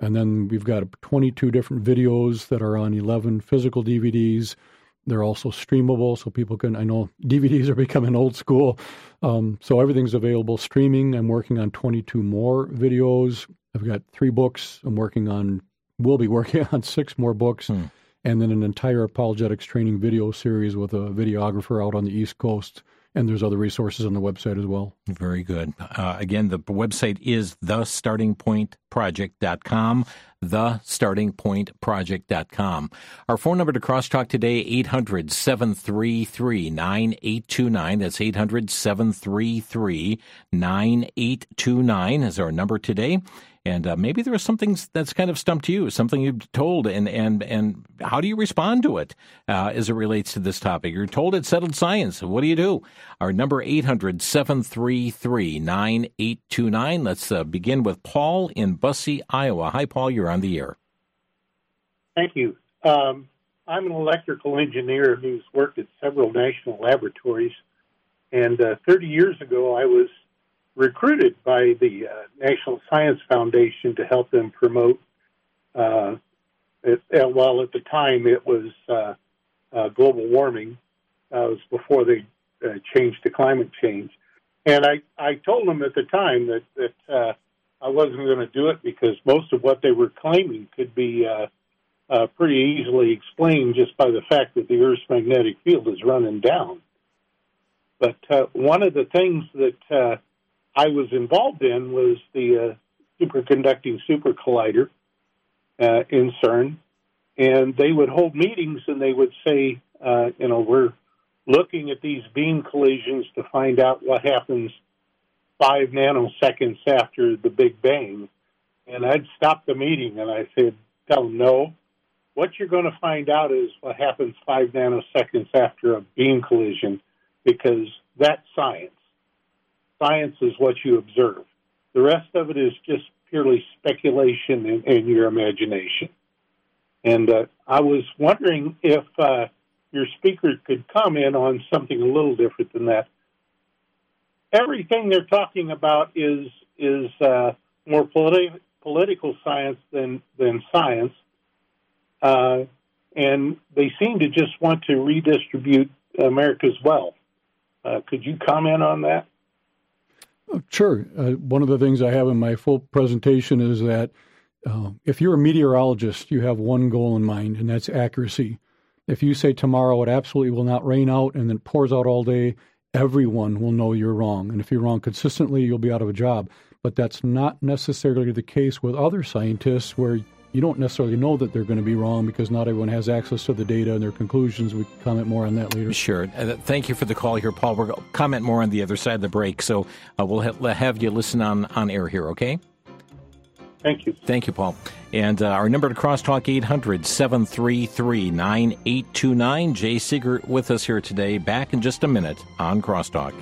And then we've got 22 different videos that are on 11 physical DVDs. They're also streamable, so people can. I know DVDs are becoming old school, um, so everything's available streaming. I'm working on 22 more videos. I've got three books. I'm working on. We'll be working on six more books. Hmm and then an entire apologetics training video series with a videographer out on the East Coast. And there's other resources on the website as well. Very good. Uh, again, the website is thestartingpointproject.com, thestartingpointproject.com. Our phone number to crosstalk today, 800 733 9829. That's 800 733 9829 is our number today. And uh, maybe was something that's kind of stumped you, something you've told, and and and how do you respond to it uh, as it relates to this topic? You're told it's settled science. What do you do? Our number 800 733 9829. Let's uh, begin with Paul in Busse, Iowa. Hi, Paul. You're on the air. Thank you. Um, I'm an electrical engineer who's worked at several national laboratories. And uh, 30 years ago, I was recruited by the uh, National Science Foundation to help them promote. Uh, it, uh, well, at the time it was uh, uh, global warming. Uh, it was before they changed to climate change, and I I told them at the time that that I wasn't going to do it because most of what they were claiming could be. pretty easily explained just by the fact that the Earth's magnetic field is running down. But one of the things that I was involved in was the uh, superconducting super collider uh, in CERN, and they would hold meetings and they would say, uh, you know, we're looking at these beam collisions to find out what happens five nanoseconds after the Big Bang. And I'd stop the meeting and I said, tell them, no, what you're going to find out is what happens five nanoseconds after a beam collision because that's science. Science is what you observe. The rest of it is just purely speculation and, and your imagination. And uh, I was wondering if uh, your speaker could comment on something a little different than that. Everything they're talking about is is uh, more politi- political science than than science, uh, and they seem to just want to redistribute America's wealth. Uh, could you comment on that? Oh, sure. Uh, one of the things I have in my full presentation is that uh, if you're a meteorologist, you have one goal in mind, and that's accuracy. If you say tomorrow it absolutely will not rain out and then pours out all day, everyone will know you're wrong. And if you're wrong consistently, you'll be out of a job. But that's not necessarily the case with other scientists where you don't necessarily know that they're going to be wrong because not everyone has access to the data and their conclusions. We can comment more on that later. Sure. Uh, thank you for the call here, Paul. We'll comment more on the other side of the break. So uh, we'll ha- have you listen on, on air here, okay? Thank you. Thank you, Paul. And uh, our number to crosstalk 800 733 9829. Jay Seegert with us here today. Back in just a minute on Crosstalk.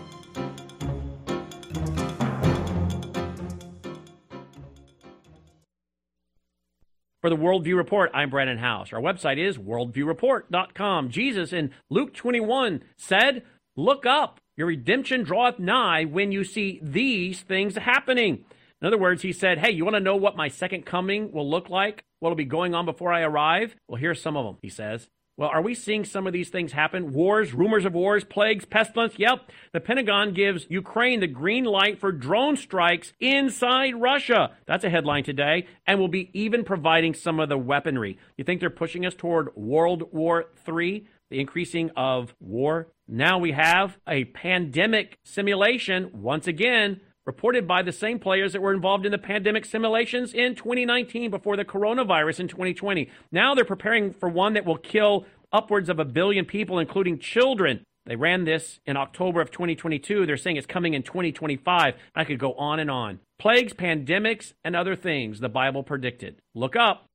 For the Worldview Report, I'm Brannon Howse. Our website is worldviewreport.com. Jesus in Luke 21 said, Look up, your redemption draweth nigh when you see these things happening. In other words, he said, Hey, you want to know what my second coming will look like? What'll be going on before I arrive? Well, here's some of them, he says. Well, are we seeing some of these things happen? Wars, rumors of wars, plagues, pestilence? Yep. The Pentagon gives Ukraine the green light for drone strikes inside Russia. That's a headline today. And will be even providing some of the weaponry. You think they're pushing us toward World War III? The increasing of war? Now we have a pandemic simulation once again reported by the same players that were involved in the pandemic simulations in 2019 before the coronavirus in 2020. Now they're preparing for one that will kill upwards of a billion people, including children. They ran this in October of 2022. They're saying it's coming in 2025. I could go on and on. Plagues, pandemics, and other things the Bible predicted. Look up.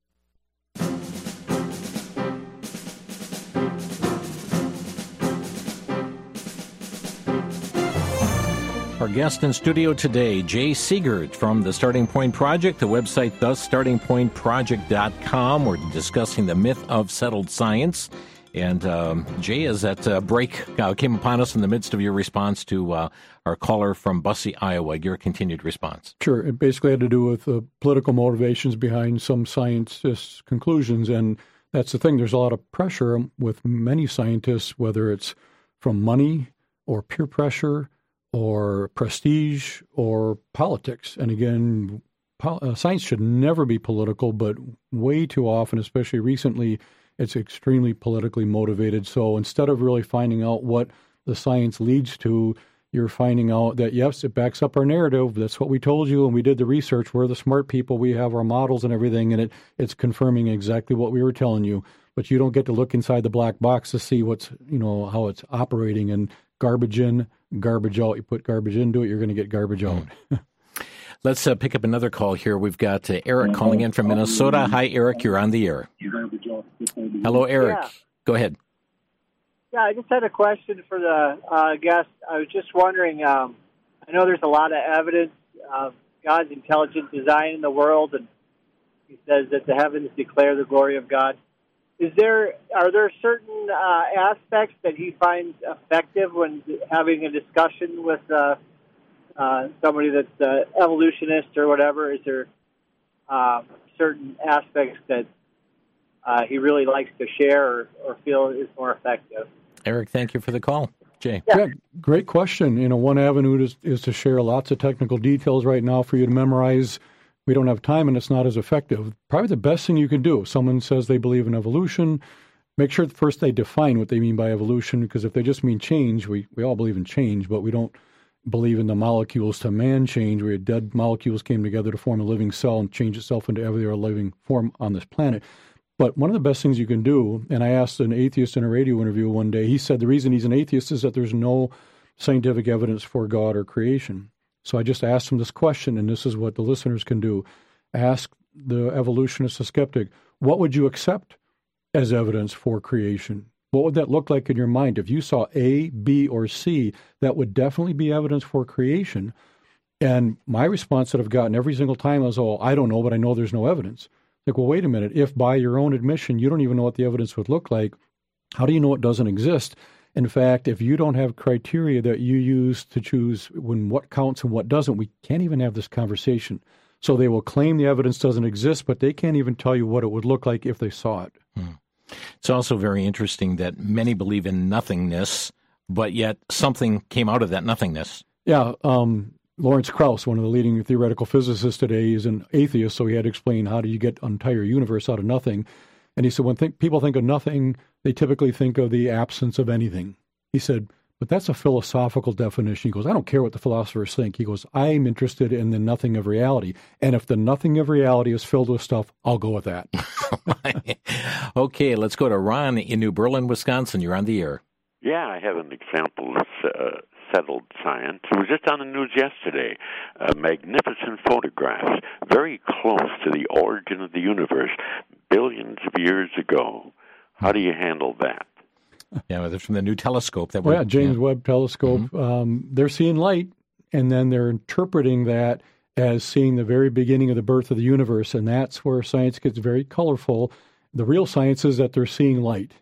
Our guest in studio today, Jay Seegert from the Starting Point Project, the website thestartingpointproject.com. We're discussing the myth of settled science. And um, Jay, as that uh, break uh, came upon us in the midst of your response to uh, our caller from Busse, Iowa, your continued response. Sure. It basically had to do with the political motivations behind some scientists' conclusions. And that's the thing. There's a lot of pressure with many scientists, whether it's from money or peer pressure or prestige or politics. And again, uh, science should never be political, but way too often, especially recently, it's extremely politically motivated. So instead of really finding out what the science leads to, you're finding out that yes, it backs up our narrative. That's what we told you, and we did the research. We're the smart people. We have our models and everything, and it it's confirming exactly what we were telling you. But you don't get to look inside the black box to see what's you know how it's operating and garbage in, garbage out. You put garbage into it, you're going to get garbage out. Let's uh, pick up another call here. We've got uh, Eric calling in from Minnesota. Hi, Eric. You're on the air. Hello, Eric. Yeah. Go ahead. Yeah, I just had a question for the uh, guest. I was just wondering. Um, I know there's a lot of evidence of God's intelligent design in the world, and He says that the heavens declare the glory of God. Is there are there certain uh, aspects that he finds effective when having a discussion with uh, uh, somebody that's an evolutionist or whatever? Is there uh, certain aspects that uh, he really likes to share or, or feel is more effective? Eric, thank you for the call. Jay. Yeah, great question. You know, one avenue is, is to share lots of technical details right now for you to memorize. We don't have time and it's not as effective. Probably the best thing you can do. If someone says they believe in evolution, make sure first they define what they mean by evolution, because if they just mean change, we, we all believe in change, but we don't believe in the molecules to man change, where dead molecules came together to form a living cell and change itself into every other living form on this planet. But one of the best things you can do, and I asked an atheist in a radio interview one day, he said the reason he's an atheist is that there's no scientific evidence for God or creation. So I just asked him this question, and this is what the listeners can do. Ask the evolutionist, a skeptic, what would you accept as evidence for creation? What would that look like in your mind? If you saw A, B, or C, that would definitely be evidence for creation. And my response that I've gotten every single time is, oh, I don't know, but I know there's no evidence. Like, well, wait a minute. If by your own admission you don't even know what the evidence would look like, how do you know it doesn't exist? In fact, if you don't have criteria that you use to choose when what counts and what doesn't, we can't even have this conversation. So they will claim the evidence doesn't exist, but they can't even tell you what it would look like if they saw it. Hmm. It's also very interesting that many believe in nothingness, but yet something came out of that nothingness. Yeah. Um, Lawrence Krauss, one of the leading theoretical physicists today, is an atheist, so he had to explain how do you get an entire universe out of nothing. And he said, when th- people think of nothing, they typically think of the absence of anything. He said, but that's a philosophical definition. He goes, I don't care what the philosophers think. He goes, I'm interested in the nothing of reality. And if the nothing of reality is filled with stuff, I'll go with that. okay, let's go to Ron in New Berlin, Wisconsin. You're on the air. Yeah, I have an example of uh, settled science. It was just on the news yesterday. Uh, magnificent photographs, very close to the origin of the universe, billions of years ago. How do you handle that? Yeah, they're from the new telescope that. Well, yeah, James yeah. Webb Telescope. Mm-hmm. Um, they're seeing light, and then they're interpreting that as seeing the very beginning of the birth of the universe, and that's where science gets very colorful. The real science is that they're seeing light,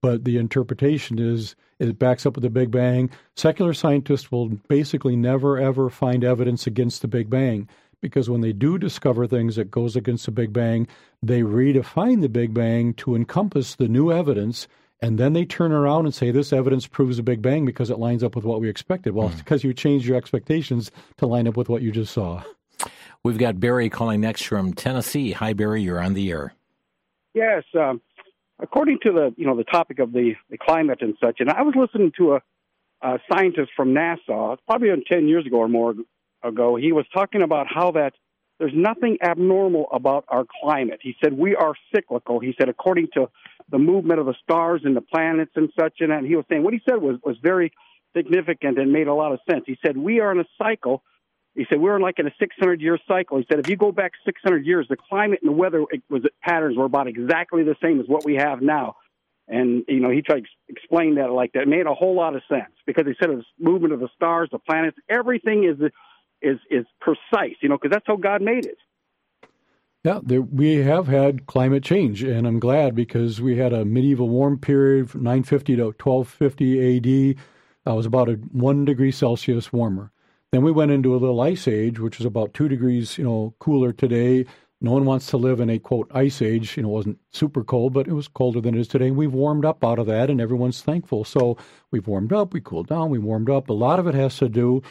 but the interpretation is it backs up with the Big Bang. Secular scientists will basically never ever find evidence against the Big Bang because when they do discover things that goes against the Big Bang, they redefine the Big Bang to encompass the new evidence and then they turn around and say this evidence proves a Big Bang because it lines up with what we expected. Well, mm. it's because you changed your expectations to line up with what you just saw. We've got Barry calling next from Tennessee. Hi, Barry. You're on the air. Yes. Um, according to the you know the topic of the, the climate and such, and I was listening to a, a scientist from NASA probably ten years ago or more ago. He was talking about how that there's nothing abnormal about our climate. He said we are cyclical. He said according to the movement of the stars and the planets and such. And, and he was saying what he said was, was very significant and made a lot of sense. He said, We are in a cycle. He said, We're in like in a 600 year cycle. He said, If you go back 600 years, the climate and the weather was, patterns were about exactly the same as what we have now. And, you know, he tried to explain that like that. It made a whole lot of sense because he said the movement of the stars, the planets, everything is, is, is precise, you know, because that's how God made it. Yeah, there, we have had climate change, and I'm glad because we had a medieval warm period from 950 to 1250 AD. That was about a one degree Celsius warmer. Then we went into a little ice age, which is about two degrees, you know, cooler today. No one wants to live in a quote ice age. You know, it wasn't super cold, but it was colder than it is today. We've warmed up out of that, and everyone's thankful. So we've warmed up, we cooled down, we warmed up. A lot of it has to do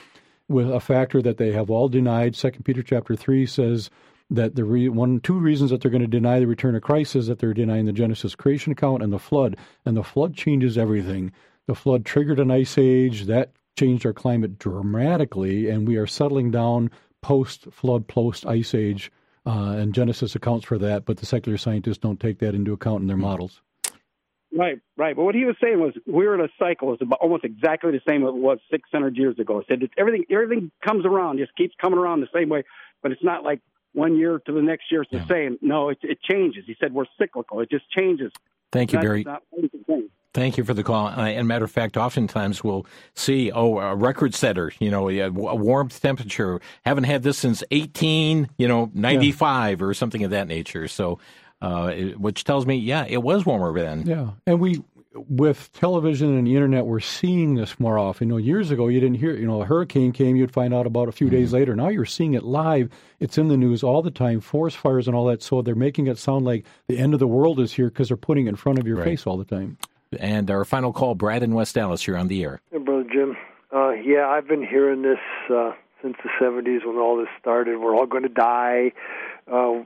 with a factor that they have all denied. Second Peter chapter three says that the re- one two reasons that they're going to deny the return of Christ is that they're denying the Genesis creation account and the flood. And the flood changes everything. The flood triggered an ice age that changed our climate dramatically, and we are settling down post flood, post ice age. Uh, and Genesis accounts for that, but the secular scientists don't take that into account in their models. Right, right. But what he was saying was we're in a cycle. It's about almost exactly the same as it was 600 years ago. He said everything everything comes around, just keeps coming around the same way. But it's not like one year to the next year it's yeah. the same. No, it, it changes. He said we're cyclical. It just changes. Thank you, not, Barry. Not Thank you for the call. Uh, and matter of fact, oftentimes we'll see, oh, a record setter, you know, a, warmth temperature. Haven't had this since 18, you know, 95 yeah. or something of that nature. So, uh, which tells me, yeah, it was warmer then. Yeah. And we, with television and the internet, we're seeing this more often. You know, years ago, you didn't hear, you know, a hurricane came, you'd find out about a few mm-hmm. days later. Now you're seeing it live. It's in the news all the time, forest fires and all that. So they're making it sound like the end of the world is here because they're putting it in front of your right. face all the time. And our final call, Brad in West Dallas, you're on the air. Hey, Brother Jim. Uh, yeah, I've been hearing this uh, since the 70s when all this started. We're all going to die. Uh,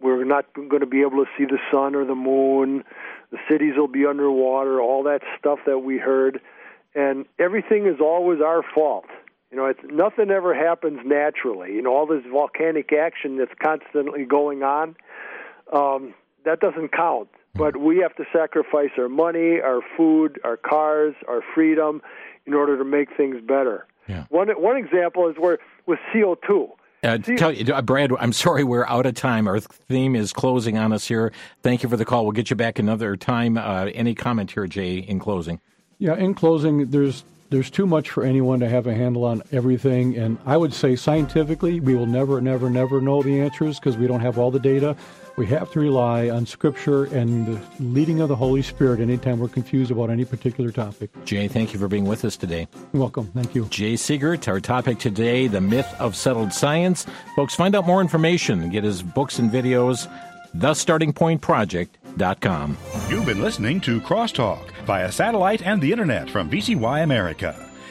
we're not going to be able to see the sun or the moon the cities will be underwater, all that stuff that we heard, and everything is always our fault. You know, it's nothing ever happens naturally. You know, all this volcanic action that's constantly going on, um, that doesn't count. But we have to sacrifice our money, our food, our cars, our freedom in order to make things better. Yeah. One one example is where with CO two. Uh, tell you, uh, Brad, I'm sorry we're out of time. Our theme is closing on us here. Thank you for the call. We'll get you back another time. Uh, any comment here, Jay, in closing? Yeah, in closing, there's there's too much for anyone to have a handle on everything. And I would say scientifically, we will never, never, never know the answers because we don't have all the data. We have to rely on Scripture and the leading of the Holy Spirit anytime we're confused about any particular topic. Jay, thank you for being with us today. You're welcome. Thank you. Jay Seegert, our topic today, the myth of settled science. Folks, find out more information, get his books and videos, thestartingpointproject.com. You've been listening to Crosstalk via satellite and the internet from VCY America.